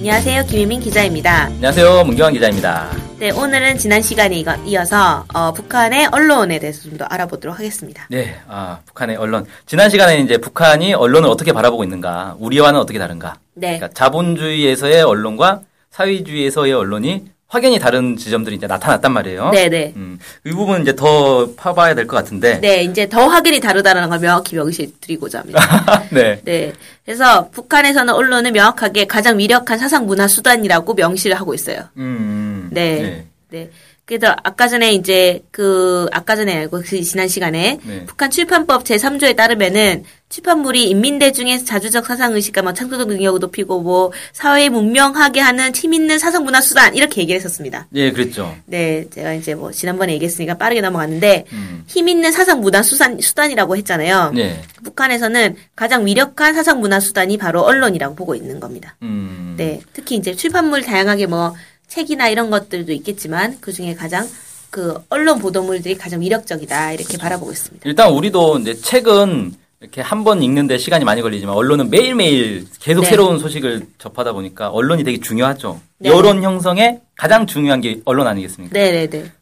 안녕하세요. 김유민 기자입니다. 안녕하세요. 문경환 기자입니다. 네, 오늘은 지난 시간에 이어서 어, 북한의 언론에 대해서 좀 더 알아보도록 하겠습니다. 네, 아, 북한의 언론. 지난 시간에 이제 북한이 언론을 어떻게 바라보고 있는가, 우리와는 어떻게 다른가. 네. 그러니까 자본주의에서의 언론과 사회주의에서의 언론이 확연히 다른 지점들이 이제 나타났단 말이에요. 네, 네. 음, 이 부분 이제 더 파봐야 될 것 같은데. 네, 이제 더 확연히 다르다는 걸 명확히 명시해 드리고자 합니다. 네. 네. 그래서 북한에서는 언론은 명확하게 가장 위력한 사상 문화 수단이라고 명시를 하고 있어요. 음, 네. 네. 그래서 아까 전에 이제 그 아까 전에 알고 그 지난 시간에 네. 북한 출판법 제3조에 따르면은 출판물이 인민대 중에 자주적 사상 의식과 뭐 창조적 능력을 높이고 뭐 사회에 문명하게 하는 힘 있는 사상 문화 수단 이렇게 얘기를 했었습니다. 예, 그랬죠. 네, 제가 이제 뭐 지난번에 얘기했으니까 빠르게 넘어갔는데 음. 힘 있는 사상 문화 수단 수단이라고 했잖아요. 네. 북한에서는 가장 위력한 사상 문화 수단이 바로 언론이라고 보고 있는 겁니다. 음. 네, 특히 이제 출판물 다양하게 뭐 책이나 이런 것들도 있겠지만 그 중에 가장 그 언론 보도물들이 가장 위력적이다 이렇게 바라보고 있습니다. 일단 우리도 이제 책은 이렇게 한 번 읽는데 시간이 많이 걸리지만 언론은 매일매일 계속 네. 새로운 소식을 접하다 보니까 언론이 되게 중요하죠. 네. 여론 형성에 가장 중요한 게 언론 아니겠습니까? 네 네 네.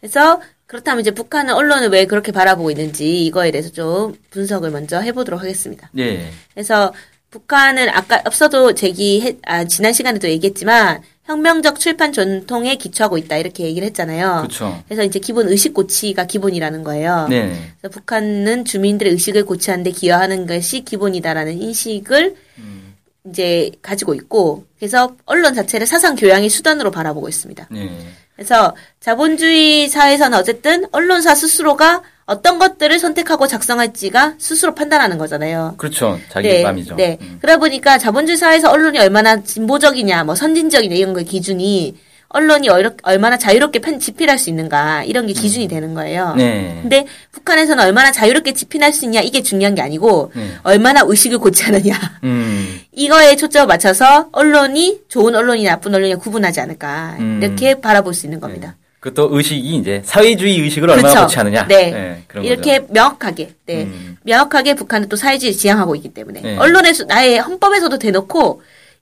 그래서 그렇다면 이제 북한은 언론을 왜 그렇게 바라보고 있는지 이거에 대해서 좀 분석을 먼저 해보도록 하겠습니다. 네. 그래서 북한은 아까 앞서도 제기 아, 지난 시간에도 얘기했지만 혁명적 출판 전통에 기초하고 있다 이렇게 얘기를 했잖아요. 그렇죠. 그래서 이제 기본 의식 고치가 기본이라는 거예요. 네. 그래서 북한은 주민들의 의식을 고치하는데 기여하는 것이 기본이다라는 인식을 음. 이제 가지고 있고 그래서 언론 자체를 사상 교양의 수단으로 바라보고 있습니다. 네. 그래서 자본주의 사회에서는 어쨌든 언론사 스스로가 어떤 것들을 선택하고 작성할지가 스스로 판단하는 거잖아요. 그렇죠. 자기 네, 맘이죠. 네. 음. 그러다 보니까 자본주의 사회에서 언론이 얼마나 진보적이냐, 뭐 선진적이냐 이런 거 기준이 언론이 얼- 얼마나 자유롭게 편 집필할 수 있는가 이런 게 기준이 되는 거예요. 네. 근데 북한에서는 얼마나 자유롭게 집필할 수 있냐 이게 중요한 게 아니고 네. 얼마나 의식을 고치하느냐 음. 이거에 초점을 맞춰서 언론이 좋은 언론이냐 나쁜 언론이냐 구분하지 않을까 음. 이렇게 바라볼 수 있는 겁니다. 그것도 의식이 이제 사회주의 의식을 얼마나 그렇죠. 고치하느냐. 네. 그런 이렇게 거죠. 명확하게, 네. 음. 명확하게 북한은 또 사회주의 지향하고 있기 때문에. 네. 언론에서, 나의 헌법에서도 대놓고,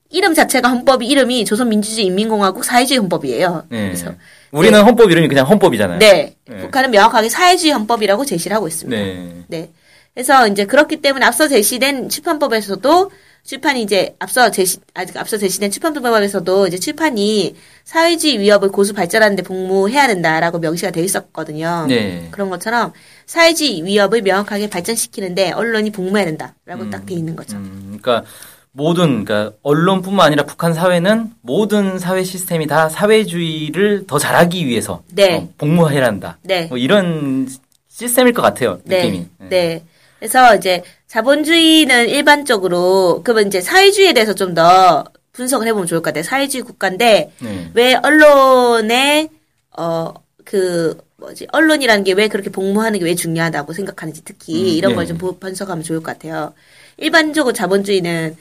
이름 자체가 헌법이 이름이 조선민주주의 인민공화국 사회주의 헌법이에요. 네. 그래서, 우리는 헌법 이름이 그냥 헌법이잖아요. 네. 네. 북한은 명확하게 사회주의 헌법이라고 제시를 하고 있습니다. 네. 네. 그래서 이제 그렇기 때문에 앞서 제시된 출판법에서도 출판이 이제 앞서 제시 아직 앞서 제시된 출판법에서도 이제 출판이 사회주의 위협을 고수 발전하는데 복무해야 된다라고 명시가 되어 있었거든요. 네. 그런 것처럼 사회주의 위협을 명확하게 발전시키는데 언론이 복무해야 된다라고 딱돼 있는 거죠. 음, 그러니까 모든 그러니까 언론뿐만 아니라 북한 사회는 모든 사회 시스템이 다 사회주의를 더 잘하기 위해서 네. 어, 복무해야 한다. 네. 뭐 이런 시스템일 것 같아요. 느낌이. 네. 네. 그래서 이제 자본주의는 일반적으로 그러면 이제 사회주의에 대해서 좀 더 분석을 해보면 좋을 것 같아요. 사회주의 국가인데 네. 왜 언론의 어그 뭐지 언론이라는 게 왜 그렇게 복무하는 게 왜 중요하다고 생각하는지 특히 음, 이런 네. 걸좀 분석하면 좋을 것 같아요. 일반적으로 자본주의는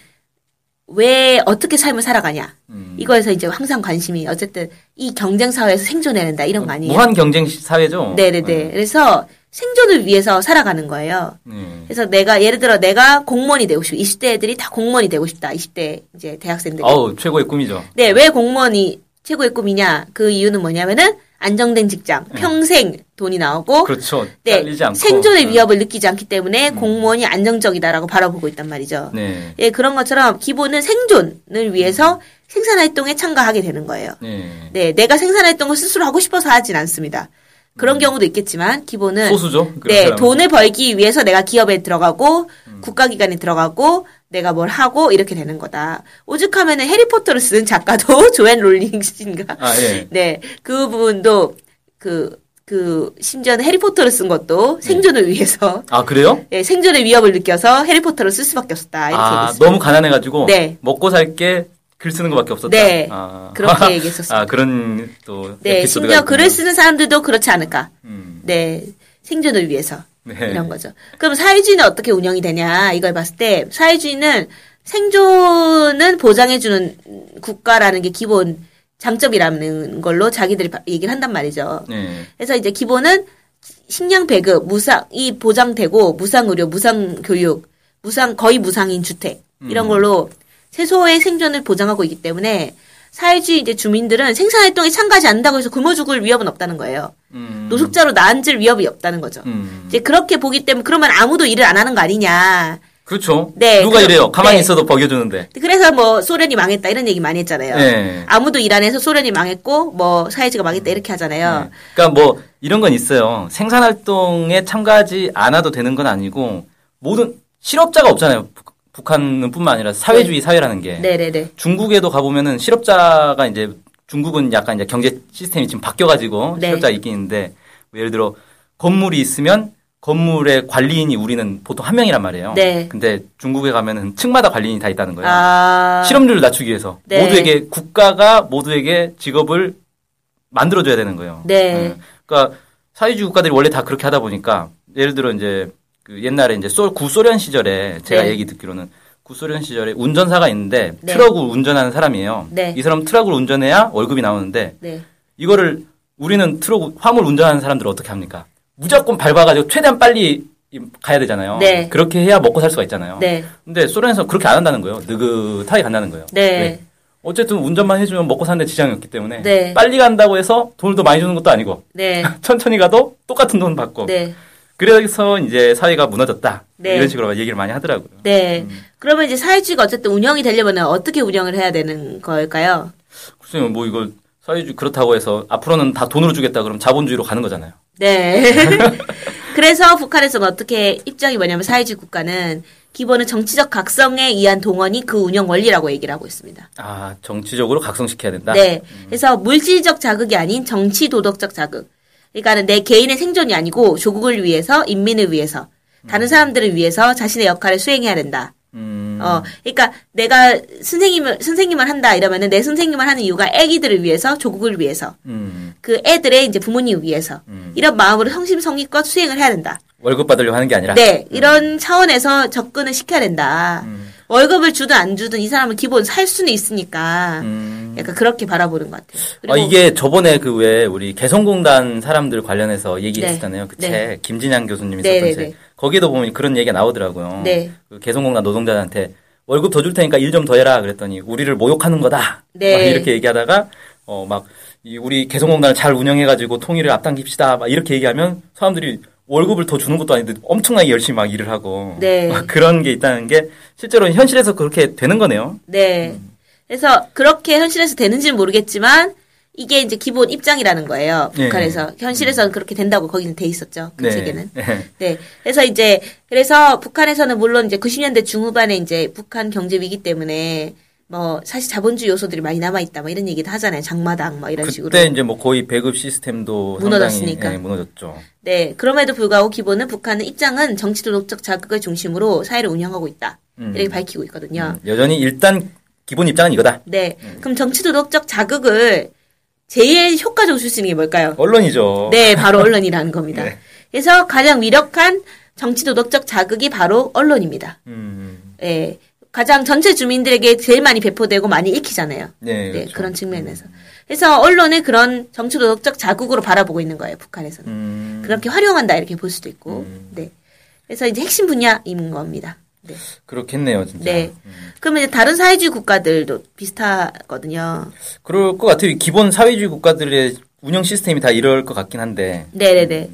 왜 어떻게 삶을 살아가냐 음. 이거에서 이제 항상 관심이 어쨌든 이 경쟁 사회에서 생존해야 된다 이런 거 아니에요? 무한 경쟁 시- 사회죠. 네네 네. 그래서 생존을 위해서 살아가는 거예요. 네. 그래서 내가 예를 들어 내가 공무원이 되고 싶고 20대 애들이 다 공무원이 되고 싶다. 20대 이제 대학생들 이. 어우 최고의 꿈이죠. 네, 왜 공무원이 최고의 꿈이냐? 그 이유는 뭐냐면은 안정된 직장, 평생 돈이 나오고 그렇죠. 네. 생존의 네. 위협을 느끼지 않기 때문에 공무원이 안정적이다라고 바라보고 있단 말이죠. 네. 예, 그런 것처럼 기본은 생존을 위해서 생산 활동에 참가하게 되는 거예요. 네. 네, 내가 생산 활동을 스스로 하고 싶어서 하진 않습니다. 그런 경우도 있겠지만 기본은 음. 소수죠. 네, 사람은. 돈을 벌기 위해서 내가 기업에 들어가고 음. 국가기관에 들어가고 내가 뭘 하고 이렇게 되는 거다. 오죽하면은 해리포터를 쓴 작가도 조앤 롤링인가? 아 예. 네, 그 부분도 그, 그, 심지어는 해리포터를 쓴 것도 생존을 위해서, 아 그래요? 예, 생존의 위협을 느껴서 해리포터를 쓸 수밖에 없었다. 이렇게 아 얘기했어요. 너무 가난해가지고 네. 먹고 살게 글 쓰는 것밖에 없었다. 네. 아. 그렇게 얘기했었습니다. 아 그런 또 네, 심지어 있군요. 글을 쓰는 사람들도 그렇지 않을까. 음. 네, 생존을 위해서. 네. 이런 거죠. 그럼 사회주의는 어떻게 운영이 되냐, 이걸 봤을 때, 사회주의는 생존은 보장해주는 국가라는 게 기본 장점이라는 걸로 자기들이 바- 얘기를 한단 말이죠. 네. 그래서 이제 기본은 식량 배급, 무상, 이 보장되고, 무상 의료, 무상 교육, 무상, 거의 무상인 주택, 이런 음. 걸로 최소의 생존을 보장하고 있기 때문에, 사회주의 이제 주민들은 생산활동에 참가하지 않는다고 해서 굶어 죽을 위협은 없다는 거예요. 음. 노숙자로 나앉을 위협이 없다는 거죠. 음. 이제 그렇게 보기 때문에 그러면 아무도 일을 안 하는 거 아니냐. 그렇죠. 네, 누가 그럼- 이래요? 가만히 네. 있어도 버겨주는데. 그래서 뭐 소련이 망했다 이런 얘기 많이 했잖아요. 네. 아무도 일 안 해서 소련이 망했고 뭐 사회주의가 망했다 이렇게 하잖아요. 네. 그러니까 뭐 이런 건 있어요. 생산 활동에 참가하지 않아도 되는 건 아니고 모든 실업자가 없잖아요. 북- 북한은 뿐만 아니라 사회주의 사회라는 게. 네네네. 중국에도 가보면은 실업자가 이제 중국은 약간 이제 경제 시스템이 지금 바뀌어가지고 네. 실업자가 있긴 있는데 뭐 예를 들어 건물이 있으면 건물의 관리인이 우리는 보통 한 명이란 말이에요. 네. 근데 중국에 가면은 층마다 관리인이 다 있다는 거예요. 아 실업률을 낮추기 위해서 네. 모두에게 국가가 모두에게 직업을 만들어줘야 되는 거예요. 네. 그러니까 사회주의 국가들이 원래 다 그렇게 하다 보니까 예를 들어 이제 그 옛날에 이제 소, 구소련 시절에 제가 네. 얘기 듣기로는 구소련 시절에 운전사가 있는데 네. 트럭을 운전하는 사람이에요. 네. 이 사람 트럭을 운전해야 월급이 나오는데 네. 이거를 우리는 트럭 화물 운전하는 사람들은 어떻게 합니까? 무조건 밟아가지고 최대한 빨리 가야 되잖아요. 네. 그렇게 해야 먹고 살 수가 있잖아요. 네. 근데 소련에서 그렇게 안 한다는 거예요. 느긋하게 간다는 거예요. 네. 왜? 어쨌든 운전만 해주면 먹고 사는데 지장이 없기 때문에 네. 빨리 간다고 해서 돈을 더 많이 주는 것도 아니고 네. 천천히 가도 똑같은 돈 받고 네. 그래서 이제 사회가 무너졌다 네. 이런 식으로 얘기를 많이 하더라고요. 네. 그러면 이제 사회주의가 어쨌든 운영이 되려면 어떻게 운영을 해야 되는 걸까요? 글쎄요, 뭐 이걸 사회주의 그렇다고 해서 앞으로는 다 돈으로 주겠다 그러면 자본주의로 가는 거잖아요. 네. 그래서 북한에서는 어떻게 입장이 뭐냐면 사회주의 국가는 기본은 정치적 각성에 의한 동원이 그 운영 원리라고 얘기를 하고 있습니다. 아 정치적으로 각성시켜야 된다. 네. 그래서 물질적 자극이 아닌 정치 도덕적 자극. 그러니까는 내 개인의 생존이 아니고 조국을 위해서, 인민을 위해서, 다른 사람들을 위해서 자신의 역할을 수행해야 된다. 음, 어, 그러니까 내가 선생님을 선생님을 한다 이러면은 내 선생님을 하는 이유가 애기들을 위해서, 조국을 위해서, 음, 그 애들의 이제 부모님을 위해서 음. 이런 마음으로 성심성의껏 수행을 해야 된다. 월급 받으려고 하는 게 아니라. 네, 이런 차원에서 접근을 시켜야 된다. 음. 월급을 주든 안 주든 이 사람은 기본 살 수는 있으니까 음. 약간 그렇게 바라보는 것 같아요. 아, 이게 저번에 그 왜 우리 개성공단 사람들 관련해서 얘기했었잖아요. 그 네. 책, 김진양 교수님이 네, 썼던 네, 책. 네. 거기에도 보면 그런 얘기가 나오더라고요. 네. 그 개성공단 노동자한테 월급 더 줄 테니까 일 좀 더 해라 그랬더니 우리를 모욕하는 거다. 네. 막 이렇게 얘기하다가 어막 우리 개성공단을 잘 운영해가지고 통일을 앞당깁시다. 막 이렇게 얘기하면 사람들이 월급을 더 주는 것도 아닌데 엄청나게 열심히 막 일을 하고 네. 막 그런 게 있다는 게 실제로 현실에서 그렇게 되는 거네요. 네. 그래서 그렇게 현실에서 되는지는 모르겠지만 이게 이제 기본 입장이라는 거예요. 네. 북한에서 현실에서는 그렇게 된다고 거기는 돼 있었죠. 그 책에는. 네. 네. 그래서 이제 그래서 북한에서는 물론 이제 90년대 중후반에 이제 북한 경제 위기 때문에 뭐 사실 자본주의 요소들이 많이 남아 있다 뭐 이런 얘기도 하잖아요. 장마당 뭐 이런 식으로. 그때 이제 뭐 거의 배급 시스템도 무너졌으니까. 예, 무너졌죠. 네. 그럼에도 불구하고 기본은 북한은 입장은 정치 도덕적 자극을 중심으로 사회를 운영하고 있다. 음. 이렇게 밝히고 있거든요. 음, 여전히 일단 기본 입장은 이거다. 네. 그럼 정치 도덕적 자극을 제일 효과적으로 줄 수 있는 게 뭘까요? 언론이죠. 네, 바로 언론이라는 겁니다. 네. 그래서 가장 위력한 정치 도덕적 자극이 바로 언론입니다. 음, 예. 가장 전체 주민들에게 제일 많이 배포되고 많이 읽히잖아요. 네, 네, 그렇죠. 그런 측면에서. 그래서 언론을 그런 정치 도덕적 자극으로 바라보고 있는 거예요, 북한에서는. 음, 그렇게 활용한다 이렇게 볼 수도 있고. 음. 네. 그래서 이제 핵심 분야인 겁니다. 네. 그렇겠네요, 진짜. 네. 음. 그러면 이제 다른 사회주의 국가들도 비슷하거든요. 그럴 것 같아요. 기본 사회주의 국가들의 운영 시스템이 다 이럴 것 같긴 한데. 네네네.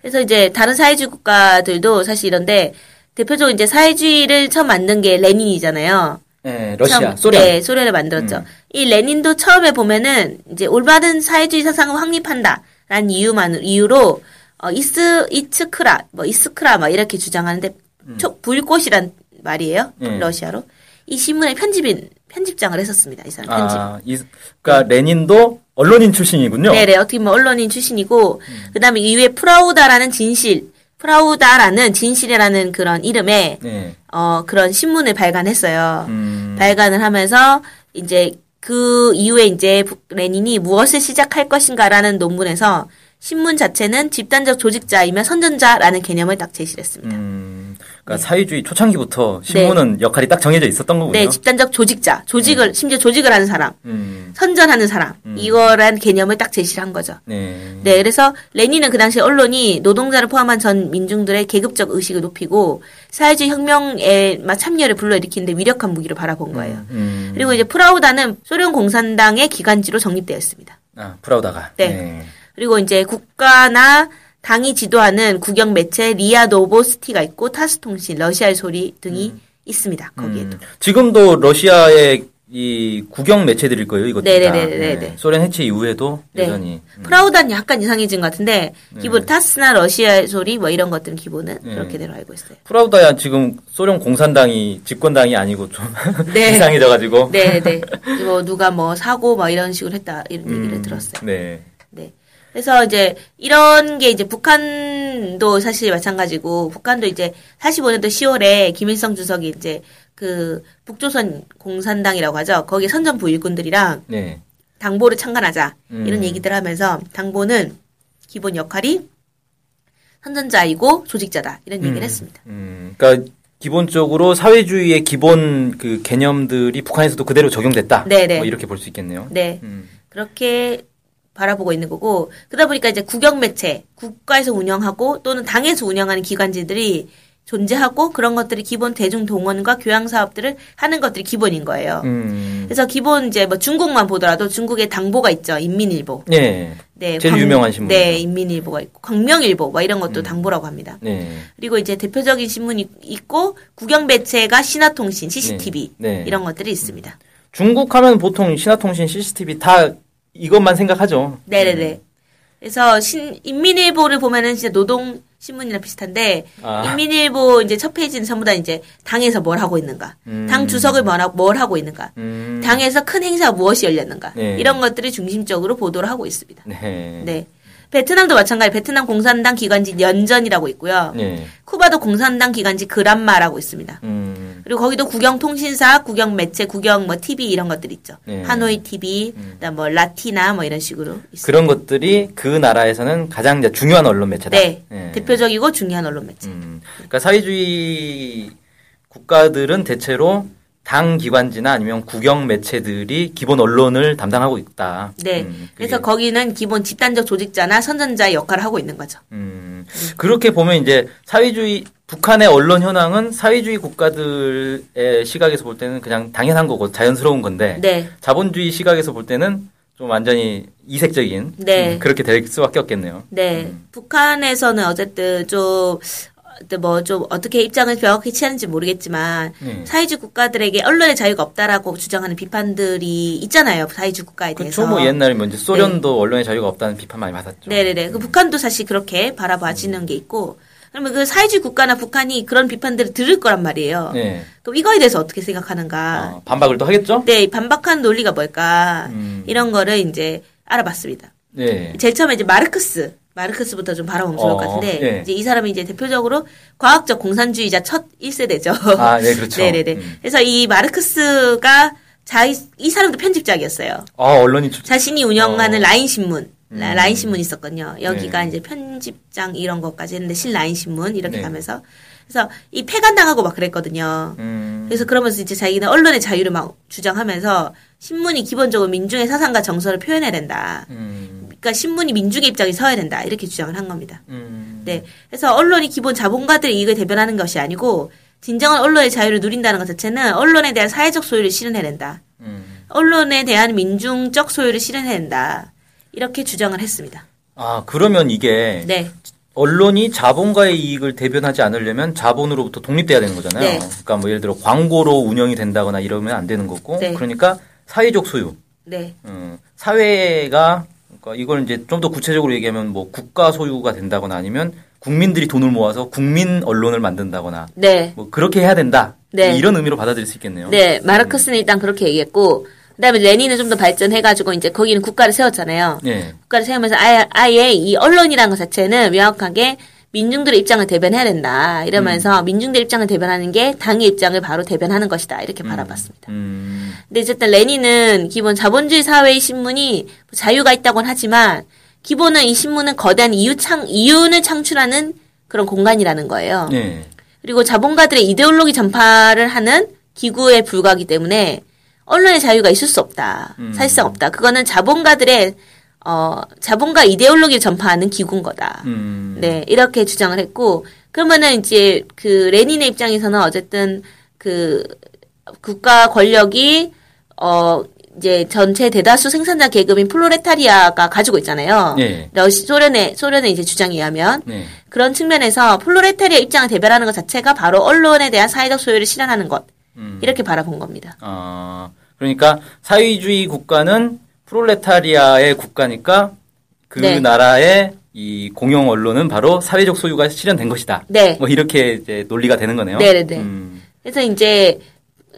그래서 이제 다른 사회주의 국가들도 사실 이런데 대표적으로 이제 사회주의를 처음 만든 게 레닌이잖아요. 네, 러시아, 처음, 소련. 네, 소련을 만들었죠. 음. 이 레닌도 처음에 보면은 이제 올바른 사회주의 사상을 확립한다라는 이유만 이유로 어 이스 이츠크라 뭐 이스크라 막 이렇게 주장하는데 초, 불꽃이란 말이에요. 음. 러시아로. 이 신문의 편집인 편집장을 했었습니다. 이 사람 편집. 아, 이, 그러니까 레닌도 언론인 출신이군요. 네네 어떻게 보면 언론인 출신이고 그다음에 이후에 프라우다라는 진실 프라우다라는 진실이라는 그런 이름의 네. 어 그런 신문을 발간했어요. 음, 발간을 하면서 이제 그 이후에 이제 부- 레닌이 무엇을 시작할 것인가라는 논문에서 신문 자체는 집단적 조직자이며 선전자라는 개념을 딱 제시를 했습니다. 음, 그러니까 사회주의 초창기부터 신문은 역할이 딱 정해져 있었던 거군요. 네, 집단적 조직자, 조직을 심지어 조직을 하는 사람, 음, 선전하는 사람 이거란 개념을 딱 제시를 한 거죠. 네. 네, 그래서 레닌은 그 당시 언론이 노동자를 포함한 전 민중들의 계급적 의식을 높이고 사회주의 혁명에 막 참여를 불러일으키는데 위력한 무기로 바라본 거예요. 음, 그리고 이제 프라우다는 소련 공산당의 기관지로 정립되었습니다. 아, 프라우다가. 네. 그리고 이제 국가나 당이 지도하는 국영 매체 리아 노보스티가 있고 타스 통신, 러시아의 소리 등이 있습니다. 거기에도. 음, 지금도 러시아의 이 국영 매체들일 거예요, 이것도. 네네네네 네. 소련 해체 이후에도 네. 여전히. 음. 프라우다는 약간 이상해진 것 같은데 기본 타스나 러시아의 소리 뭐 이런 것들은 기본은 네. 그렇게대로 알고 있어요. 프라우다야 지금 소련 공산당이 집권당이 아니고 좀 네. 이상해져가지고. 네, 네. 뭐 누가 뭐 사고 뭐 이런 식으로 했다 이런 얘기를 음, 들었어요. 네. 네. 그래서 이제 이런 게 이제 북한도 사실 마찬가지고 북한도 이제 45년도 10월에 김일성 주석이 이제 그 북조선 공산당이라고 하죠. 거기 선전 부일군들이랑 네. 당보를 창간하자 이런 음. 얘기들 하면서 당보는 기본 역할이 선전자이고 조직자다 이런 얘기를 음, 했습니다. 음, 그러니까 기본적으로 사회주의의 기본 그 개념들이 북한에서도 그대로 적용됐다. 네네. 뭐 이렇게 볼 수 있겠네요. 네. 음. 그렇게 바라보고 있는 거고 그러다 보니까 이제 국영 매체 국가에서 운영하고 또는 당에서 운영하는 기관지들이 존재하고 그런 것들이 기본 대중 동원과 교양 사업들을 하는 것들이 기본인 거예요. 음. 그래서 기본 이제 뭐 중국만 보더라도 중국에 당보가 있죠. 인민일보. 네. 네. 제일 유명한 신문이죠. 네, 인민일보가 있고 광명일보 뭐 이런 것도 당보라고 합니다. 네. 그리고 이제 대표적인 신문이 있고 국영 매체가 신화통신, CCTV 네. 네. 이런 것들이 있습니다. 중국 하면 보통 신화통신, CCTV 다 이것만 생각하죠. 네네네. 그래서 신, 인민일보를 보면은 진짜 노동 신문이랑 비슷한데 아. 인민일보 이제 첫 페이지는 전부 다 이제 당에서 뭘 하고 있는가, 음. 당 주석을 뭘, 하, 뭘 하고 있는가, 음. 당에서 큰 행사가 무엇이 열렸는가 네. 이런 것들이 중심적으로 보도를 하고 있습니다. 네. 네. 베트남도 마찬가지. 베트남 공산당 기관지 연전이라고 있고요. 네. 쿠바도 공산당 기관지 그란마라고 있습니다. 음. 그리고 거기도 국영 통신사, 국영 매체, 국영 뭐 TV 이런 것들 있죠. 네. 하노이 TV, 그다음 뭐 라티나 뭐 이런 식으로 있습니다. 그런 것들이 그 나라에서는 가장 이제 중요한 언론 매체다. 네. 네. 대표적이고 중요한 언론 매체. 음, 그러니까 사회주의 국가들은 대체로 당 기관지나 아니면 국영 매체들이 기본 언론을 담당하고 있다. 네. 음, 그래서 거기는 기본 집단적 조직자나 선전자의 역할을 하고 있는 거죠. 음, 그렇게 보면 이제 사회주의 북한의 언론 현황은 사회주의 국가들의 시각에서 볼 때는 그냥 당연한 거고 자연스러운 건데 네. 자본주의 시각에서 볼 때는 좀 완전히 이색적인 네. 음, 그렇게 될 수밖에 없겠네요. 네. 음. 북한에서는 어쨌든 좀, 뭐 좀 어떻게 입장을 명확히 취하는지 모르겠지만 네. 사회주의 국가들에게 언론의 자유가 없다라고 주장하는 비판들이 있잖아요. 사회주의 국가에 대해서. 그렇죠. 뭐 옛날에 뭐 이제 소련도 언론의 자유가 없다는 비판 많이 받았죠. 네네네. 그 북한도 사실 그렇게 바라봐지는 게 있고 그러면 그 사회주의 국가나 북한이 그런 비판들을 들을 거란 말이에요. 네. 그럼 이거에 대해서 어떻게 생각하는가? 어, 반박을 또 하겠죠? 네, 이 반박하는 논리가 뭘까? 음. 이런 거를 이제 알아봤습니다. 네. 제일 처음에 이제 마르크스, 마르크스부터 좀 바라보면 좋을 것 어, 같은데, 예. 이제 이 사람이 이제 대표적으로 과학적 공산주의자 첫 1세대죠. 아, 네, 그렇죠. 네네네. 음. 그래서 이 마르크스가 자이, 이 사람도 편집장이었어요. 아, 언론이 주- 자신이 운영하는 어. 라인 신문, 라- 음. 라인 신문 있었거든요. 여기가 네. 이제 편집장 이런 것까지 했는데 신라인 신문 이렇게 네. 가면서 그래서 이 폐간당하고 막 그랬거든요. 음. 그래서 그러면서 이제 자기는 언론의 자유를 막 주장하면서 신문이 기본적으로 민중의 사상과 정서를 표현해야 된다. 음. 그러니까 신문이 민중의 입장에 서야 된다. 이렇게 주장을 한 겁니다. 음. 네. 그래서 언론이 기본 자본가들의 이익을 대변하는 것이 아니고 진정한 언론의 자유를 누린다는 것 자체는 언론에 대한 사회적 소유를 실현해야 된다. 음. 언론에 대한 민중적 소유를 실현해야 된다. 이렇게 주장을 했습니다. 아, 그러면 이게 네. 언론이 자본가의 이익을 대변하지 않으려면 자본으로부터 독립돼야 되는 거잖아요. 네. 그러니까 뭐 예를 들어 광고로 운영이 된다거나 이러면 안 되는 거고. 네. 그러니까 사회적 소유. 네. 음, 사회가 그러니까 이걸 이제 좀 더 구체적으로 얘기하면 뭐 국가 소유가 된다거나 아니면 국민들이 돈을 모아서 국민 언론을 만든다거나 네. 뭐 그렇게 해야 된다. 네. 이런 의미로 받아들일 수 있겠네요. 네. 마르크스는 일단 그렇게 얘기했고, 그 다음에 레닌은 좀 더 발전해가지고 이제 거기는 국가를 세웠잖아요. 네. 국가를 세우면서 아예, 아예 이 언론이라는 것 자체는 명확하게 민중들의 입장을 대변해야 된다. 이러면서 민중들의 입장을 대변하는 게 당의 입장을 바로 대변하는 것이다. 이렇게 바라봤습니다. 음, 근데 어쨌든 레닌은 기본 자본주의 사회의 신문이 자유가 있다고는 하지만 기본은 이 신문은 거대한 이유 창 이윤을 창출하는 그런 공간이라는 거예요. 예. 그리고 자본가들의 이데올로기 전파를 하는 기구에 불과하기 때문에 언론의 자유가 있을 수 없다. 음. 사실상 없다. 그거는 자본가들의 어 자본가 이데올로기를 전파하는 기구인 거다. 음, 네, 이렇게 주장을 했고, 그러면은 이제 그 레닌의 입장에서는 어쨌든 그 국가 권력이 어 이제 전체 대다수 생산자 계급인 플로레타리아가 가지고 있잖아요. 예. 러시 소련의 소련의 이제 주장에 의하면 네. 그런 측면에서 플로레타리아 입장을 대변하는 것 자체가 바로 언론에 대한 사회적 소유를 실현하는 것 음. 이렇게 바라본 겁니다. 아, 그러니까 사회주의 국가는 프롤레타리아의 국가니까 그 네. 나라의 이 공영 언론은 바로 사회적 소유가 실현된 것이다. 네. 뭐 이렇게 이제 논리가 되는 거네요. 네네네. 음, 그래서 이제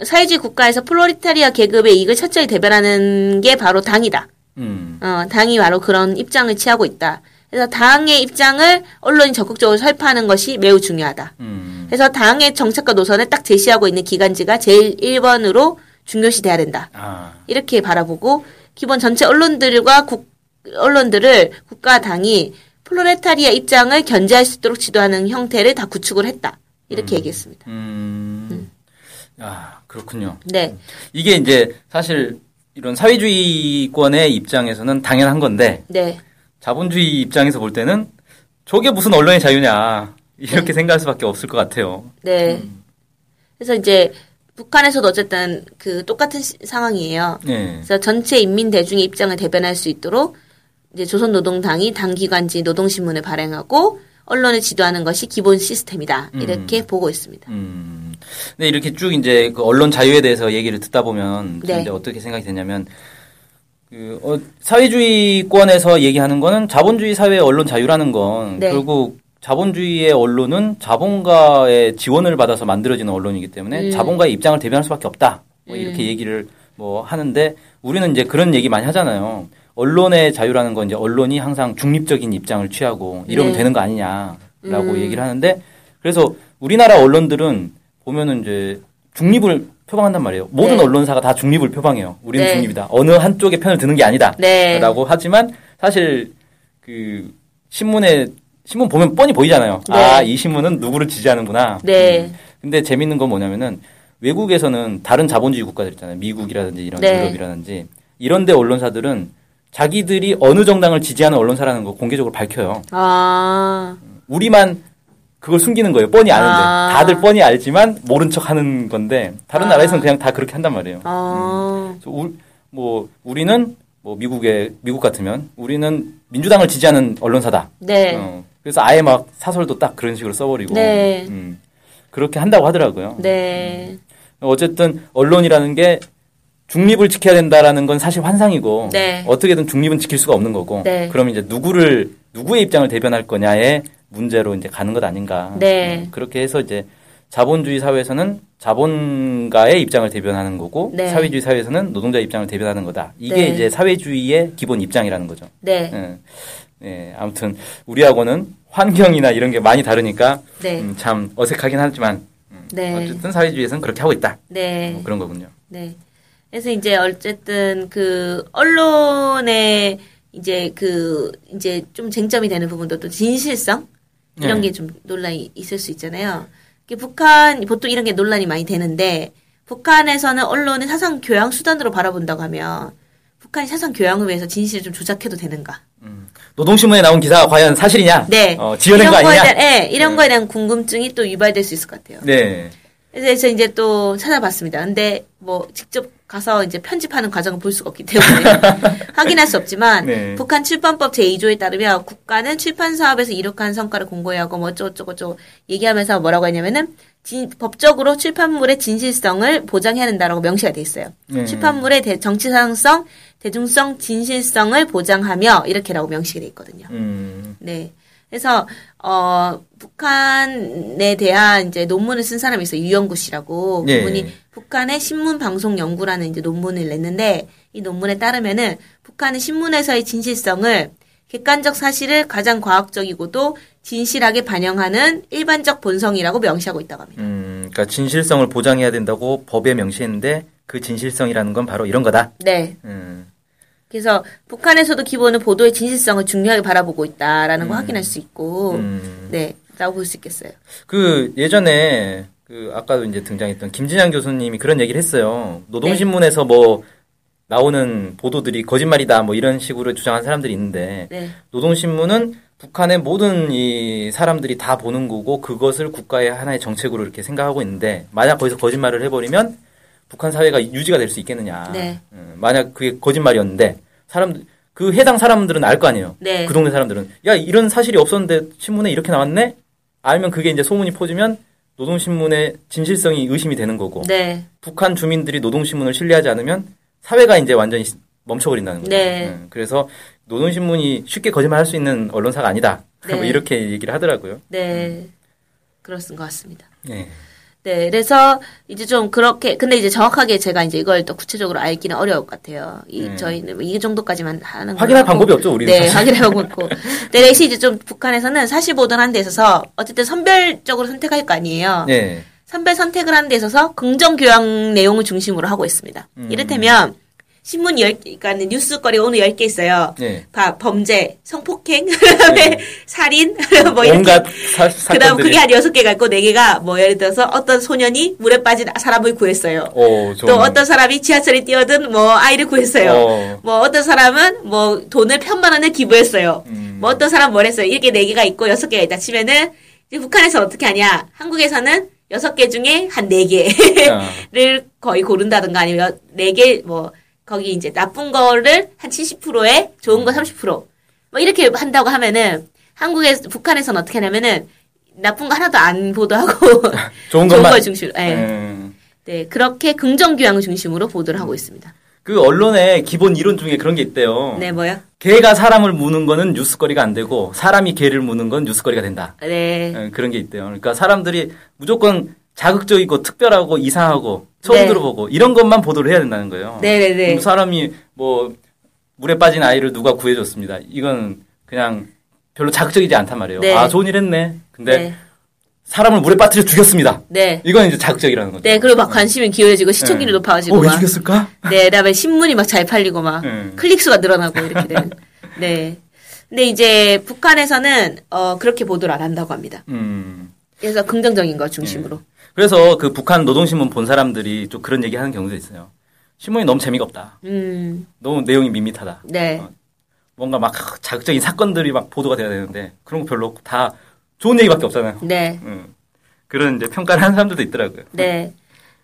사회주의 국가에서 플로레타리아 계급의 이익을 철저히 대변하는 게 바로 당이다. 음, 어, 당이 바로 그런 입장을 취하고 있다. 그래서 당의 입장을 언론이 적극적으로 설파하는 것이 매우 중요하다. 음, 그래서 당의 정책과 노선을 딱 제시하고 있는 기관지가 제일 1번으로 중요시 돼야 된다. 아, 이렇게 바라보고 기본 전체 언론들과 국, 언론들을 국가 당이 플로레타리아 입장을 견제할 수 있도록 지도하는 형태를 다 구축을 했다. 이렇게 얘기했습니다. 음, 아, 그렇군요. 네. 이게 이제 사실 이런 사회주의권의 입장에서는 당연한 건데 네. 자본주의 입장에서 볼 때는 저게 무슨 언론의 자유냐 이렇게 네. 생각할 수밖에 없을 것 같아요. 네. 그래서 이제 북한에서도 어쨌든 그 똑같은 시- 상황이에요. 네. 그래서 전체 인민 대중의 입장을 대변할 수 있도록 이제 조선노동당이 당기관지 노동신문을 발행하고 언론을 지도하는 것이 기본 시스템이다. 이렇게 보고 있습니다. 음. 근데 이렇게 쭉 이제 그 언론 자유에 대해서 얘기를 듣다 보면 네. 이제 어떻게 생각이 되냐면 그 어, 사회주의권에서 얘기하는 거는 자본주의 사회의 언론 자유라는 건 네. 결국 자본주의의 언론은 자본가의 지원을 받아서 만들어지는 언론이기 때문에 음. 자본가의 입장을 대변할 수밖에 없다. 뭐 이렇게 음. 얘기를 뭐 하는데 우리는 이제 그런 얘기 많이 하잖아요. 언론의 자유라는 건 이제 언론이 항상 중립적인 입장을 취하고 이러면 네. 되는 거 아니냐라고 음. 얘기를 하는데 그래서 우리나라 언론들은 보면은 이제 중립을 표방한단 말이에요. 모든 네. 언론사가 다 중립을 표방해요. 우리는 네. 중립이다. 어느 한쪽의 편을 드는 게 아니다. 네. 라고 하지만 사실 그 신문에 신문 보면 뻔히 보이잖아요. 네. 아, 이 신문은 누구를 지지하는구나. 네. 음. 근데 재밌는 건 뭐냐면은 외국에서는 다른 자본주의 국가들 있잖아요. 미국이라든지 이런 네. 유럽이라든지 이런 데 언론사들은 자기들이 어느 정당을 지지하는 언론사라는 거 공개적으로 밝혀요. 아, 우리만 그걸 숨기는 거예요. 뻔히 아는데. 아. 다들 뻔히 알지만 모른 척 하는 건데 다른 아. 나라에서는 그냥 다 그렇게 한단 말이에요. 어, 그래서 우, 뭐 우리는 뭐 미국의 미국 같으면 우리는 민주당을 지지하는 언론사다. 네. 어, 그래서 아예 막 사설도 딱 그런 식으로 써버리고 네. 음, 그렇게 한다고 하더라고요. 네. 어쨌든 언론이라는 게 중립을 지켜야 된다라는 건 사실 환상이고 네. 어떻게든 중립은 지킬 수가 없는 거고 네. 그럼 이제 누구를 누구의 입장을 대변할 거냐의 문제로 이제 가는 것 아닌가. 네. 음, 그렇게 해서 이제 자본주의 사회에서는 자본가의 입장을 대변하는 거고 네. 사회주의 사회에서는 노동자의 입장을 대변하는 거다. 이게 네. 이제 사회주의의 기본 입장이라는 거죠. 네. 예. 예, 아무튼 우리하고는 환경이나 이런 게 많이 다르니까 네. 음, 참 어색하긴 하지만 네. 어쨌든 사회주의에서는 그렇게 하고 있다. 네. 뭐 그런 거군요. 네. 그래서 이제 어쨌든 그 언론의 이제 그 이제 좀 쟁점이 되는 부분도 또 진실성 이런 네. 게좀 논란이 있을 수 있잖아요. 북한 보통 이런 게 논란이 많이 되는데 북한에서는 언론을 사상 교양 수단으로 바라본다고 하면 북한이 사상 교양을 위해서 진실을 좀 조작해도 되는가? 노동신문에 나온 기사가 과연 사실이냐? 네. 어, 지어낸 거 아니냐? 대한, 네, 이런 네. 거에 대한 궁금증이 또 유발될 수 있을 것 같아요. 네. 그래서 이제 또 찾아봤습니다. 근데 뭐 직접 가서 이제 편집하는 과정을 볼 수가 없기 때문에 확인할 수 없지만 네. 북한 출판법 제2조에 따르면 국가는 출판 사업에서 이룩한 성과를 공고히 하고 뭐 어쩌고저쩌고 얘기하면서 뭐라고 했냐면은 진- 법적으로 출판물의 진실성을 보장해야 된다라고 명시가 돼 있어요. 네. 출판물의 대- 정치상성, 대중성, 진실성을 보장하며 이렇게라고 명시가 돼 있거든요. 음. 네. 그래서 어 북한에 대한 이제 논문을 쓴 사람이 있어요. 유영구 씨라고. 예. 그분이 북한의 신문 방송 연구라는 이제 논문을 냈는데 이 논문에 따르면은 북한의 신문에서의 진실성을 객관적 사실을 가장 과학적이고도 진실하게 반영하는 일반적 본성이라고 명시하고 있다고 합니다. 음, 그러니까 진실성을 보장해야 된다고 법에 명시했는데 그 진실성이라는 건 바로 이런 거다. 네. 음, 그래서 북한에서도 기본은 보도의 진실성을 중요하게 바라보고 있다라는 걸 확인할 수 있고, 음. 네, 라고 볼 수 있겠어요. 그 예전에 그 아까도 이제 등장했던 김진양 교수님이 그런 얘기를 했어요. 노동신문에서 뭐 나오는 보도들이 거짓말이다 뭐 이런 식으로 주장한 사람들이 있는데 네, 노동신문은 북한의 모든 이 사람들이 다 보는 거고 그것을 국가의 하나의 정책으로 이렇게 생각하고 있는데 만약 거기서 거짓말을 해버리면 북한 사회가 유지가 될 수 있겠느냐. 네. 음, 만약 그게 거짓말이었는데 사람들 그 해당 사람들은 알 거 아니에요. 네. 그 동네 사람들은 야 이런 사실이 없었는데 신문에 이렇게 나왔네. 알면 그게 이제 소문이 퍼지면 노동신문의 진실성이 의심이 되는 거고 네, 북한 주민들이 노동신문을 신뢰하지 않으면 사회가 이제 완전히 멈춰버린다는 거죠. 네. 음, 그래서 노동신문이 쉽게 거짓말할 수 있는 언론사가 아니다. 네. 뭐 이렇게 얘기를 하더라고요. 네. 그렇은 것 같습니다. 예. 네, 그래서 이제 좀 그렇게 근데 이제 정확하게 제가 이제 이걸 또 구체적으로 알기는 어려울 것 같아요. 이 네. 저희는 이 정도까지만 하는 확인할 거고. 방법이 없죠, 우리는 네. 확인할 방법이 없고. 네, 대신 이제 좀 북한에서는 사실 보도하는 데 있어서 어쨌든 선별적으로 선택할 거 아니에요. 예. 선별 선택을 하는 데 있어서 긍정 교양 내용을 중심으로 하고 있습니다. 음. 이를테면 신문 10개, 그러니까 뉴스거리가 오늘 10개 있어요. 예. 바, 범죄, 성폭행, 그다음에 살인, 뭐 이렇게 온갖 사, 그 다음 사건들이 그게 한 여섯 개가 있고 네 개가 뭐 예를 들어서 어떤 소년이 물에 빠진 사람을 구했어요. 오, 또 어떤 사람이 지하철에 뛰어든 뭐 아이를 구했어요. 어. 뭐 어떤 사람은 뭐 돈을 편만 원을 기부했어요. 음. 뭐 어떤 사람 뭘 했어요. 이렇게 네 개가 있고 여섯 개가 있다 치면은 이제 북한에서 어떻게 하냐. 한국에서는 여섯 개 중에 한 네 개를 거의 고른다든가 아니면 네개뭐 거기 이제 나쁜 거를 한 70%에 좋은 거 30%. 뭐 이렇게 한다고 하면은 한국에 북한에서는 어떻게 하냐면은 나쁜 거 하나도 안 보도하고 좋은 좋은 걸 중심으로 네. 음. 네 그렇게 긍정 교양을 중심으로 보도를 하고 있습니다. 그 언론의 기본 이론 중에 그런 게 있대요. 네 뭐요? 개가 사람을 무는 거는 뉴스거리가 안 되고 사람이 개를 무는 건 뉴스거리가 된다. 네. 예, 그런 게 있대요. 그러니까 사람들이 무조건 자극적이고 특별하고 이상하고 처음 네. 들어보고 이런 것만 보도를 해야 된다는 거예요. 네네네. 그럼 사람이 뭐 물에 빠진 아이를 누가 구해줬습니다. 이건 그냥 별로 자극적이지 않단 말이에요. 네. 아 좋은 일 했네. 근데 네. 사람을 물에 빠뜨려 죽였습니다. 네. 이건 이제 자극적이라는 거죠. 네, 그리고 막 관심이 기울어지고 시청률이 네. 높아지고 어, 왜 막. 죽였을까? 네, 그다음에 신문이 막 잘 팔리고 막 음. 클릭 수가 늘어나고 이렇게 되는. 네. 근데 이제 북한에서는 어 그렇게 보도를 안 한다고 합니다. 음. 그래서 긍정적인 거 중심으로. 그래서 그 북한 노동신문 본 사람들이 좀 그런 얘기 하는 경우도 있어요. 신문이 너무 재미가 없다. 음. 너무 내용이 밋밋하다. 네. 어, 뭔가 막 자극적인 사건들이 막 보도가 돼야 되는데 그런 거 별로 다 좋은 얘기밖에 없잖아요. 네. 음. 그런 이제 평가를 하는 사람들도 있더라고요. 네.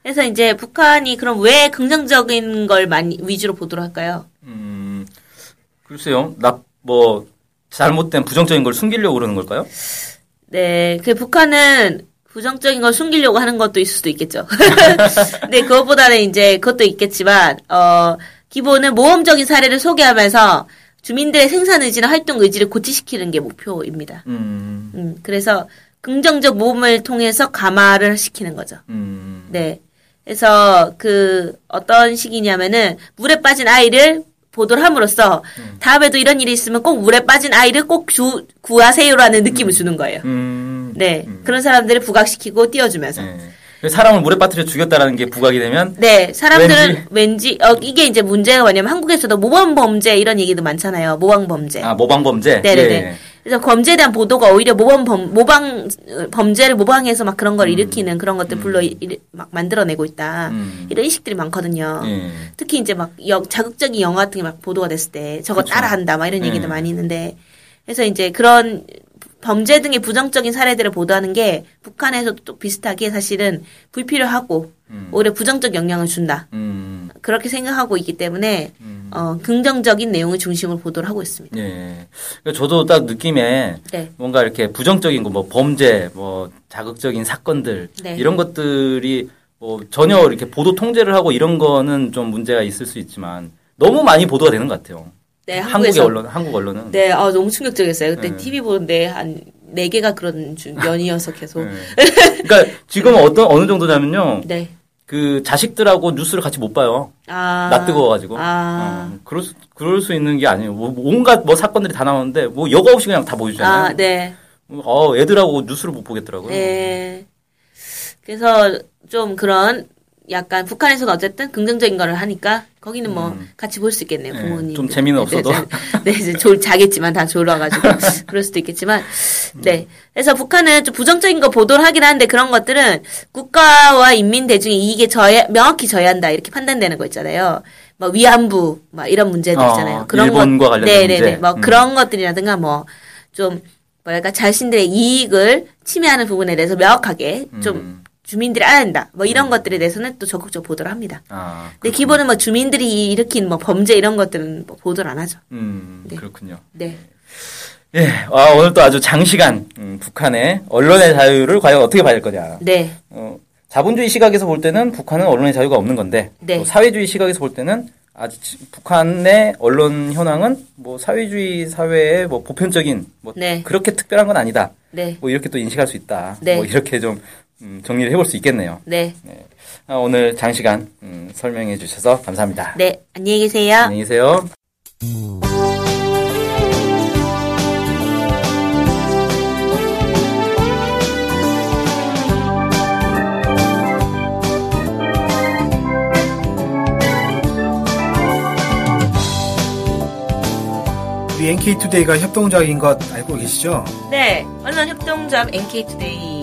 그래서 이제 북한이 그럼 왜 긍정적인 걸 많이 위주로 보도를 할까요? 음, 글쎄요. 나 뭐 잘못된 부정적인 걸 숨기려고 그러는 걸까요? 네, 그 북한은 부정적인 걸 숨기려고 하는 것도 있을 수도 있겠죠. 근데 그것보다는 이제 그것도 있겠지만 어 기본은 모험적인 사례를 소개하면서 주민들의 생산 의지나 활동 의지를 고취시키는 게 목표입니다. 음, 음, 그래서 긍정적 모험을 통해서 감화를 시키는 거죠. 음, 네. 그래서 그 어떤 식이냐면은 물에 빠진 아이를 보도를 함으로써 다음에도 이런 일이 있으면 꼭 물에 빠진 아이를 꼭 주, 구하세요라는 느낌을 주는 거예요. 음. 네. 그런 사람들을 부각시키고 띄워주면서. 네. 네. 사람을 물에 빠뜨려 죽였다라는 게 부각이 되면 사람들은 왠지, 어, 이게 이제 문제가 뭐냐면 한국에서도 모범 범죄 이런 얘기도 많잖아요. 모방 범죄. 아 모방 범죄. 네네네. 예. 그래서 범죄에 대한 보도가 오히려 모범 범, 모방, 어, 범죄를 모방해서 막 그런 걸 일으키는 그런 것들 불러 일- 막 만들어내고 있다. 음. 이런 의식들이 많거든요. 예. 특히 이제 막 여- 자극적인 영화 같은 게 막 보도가 됐을 때 저거 그쵸. 따라한다 막 이런 네. 얘기도 많이 있는데 그래서 이제 그런 범죄 등의 부정적인 사례들을 보도하는 게 북한에서도 또 비슷하게 사실은 불필요하고 음. 오히려 부정적 영향을 준다. 음. 그렇게 생각하고 있기 때문에 음. 어, 긍정적인 내용을 중심으로 보도를 하고 있습니다. 예. 그러니까 저도 딱 느낌에 네. 뭔가 이렇게 부정적인 거, 뭐 범죄, 뭐 자극적인 사건들 네. 이런 것들이 뭐 전혀 이렇게 보도 통제를 하고 이런 거는 좀 문제가 있을 수 있지만 너무 많이 보도가 되는 것 같아요. 네, 한국의 언론, 한국 언론은. 네, 아 너무 충격적이었어요. 그때 네. TV 보는데 한 네 개가 그런 주- 연이어서 계속. 네. 그러니까 지금은 어떤 어느 정도냐면요. 네. 그 자식들하고 뉴스를 같이 못 봐요. 아. 나 뜨거워가지고. 아. 어, 그럴 수, 그럴 수 있는 게 아니에요. 뭐, 온갖 뭐 사건들이 다 나오는데, 뭐, 여과 없이 그냥 다 보여주잖아요. 아, 네. 어, 애들하고 뉴스를 못 보겠더라고요. 네. 그래서 좀 그런 약간 북한에서는 어쨌든 긍정적인 거를 하니까 거기는 뭐 같이 볼 수 있겠네요 네, 부모님. 좀 재미는 없어도. 네, 이제 졸 자겠지만 다 졸아가지고 그럴 수도 있겠지만 네. 그래서 북한은 좀 부정적인 거 보도를 하긴 하는데 그런 것들은 국가와 인민 대중의 이익에 져야 명확히 져야 한다 이렇게 판단되는 거 있잖아요. 뭐 위안부 막 이런 문제들 어, 있잖아요. 그런 일본과 것, 관련된 네네네. 문제. 뭐 음. 그런 것들이라든가 뭐 좀 뭐랄까 자신들의 이익을 침해하는 부분에 대해서 명확하게 좀 음. 주민들이 알아야 된다. 뭐 이런 것들에 대해서는 또 적극적 으로 보도를 합니다. 아, 근데 기본은 뭐 주민들이 일으킨 뭐 범죄 이런 것들은 뭐 보도를 안 하죠. 음, 네. 그렇군요. 네. 예, 아, 오늘 또 아주 장시간, 음, 북한의 언론의 자유를 과연 어떻게 봐야 할 거냐. 네. 어, 자본주의 시각에서 볼 때는 북한은 언론의 자유가 없는 건데, 네. 또 사회주의 시각에서 볼 때는 지- 북한의 언론 현황은 뭐 사회주의 사회의 뭐 보편적인 뭐 네. 그렇게 특별한 건 아니다. 네. 뭐 이렇게 또 인식할 수 있다. 네. 뭐 이렇게 좀 음, 정리를 해볼 수 있겠네요. 네. 아, 오늘 장시간 음, 설명해 주셔서 감사합니다. 네. 안녕히 계세요. 안녕히 계세요. 우리 NK투데이가 협동조합인 것 알고 계시죠? 네. 언론 협동조합 NK투데이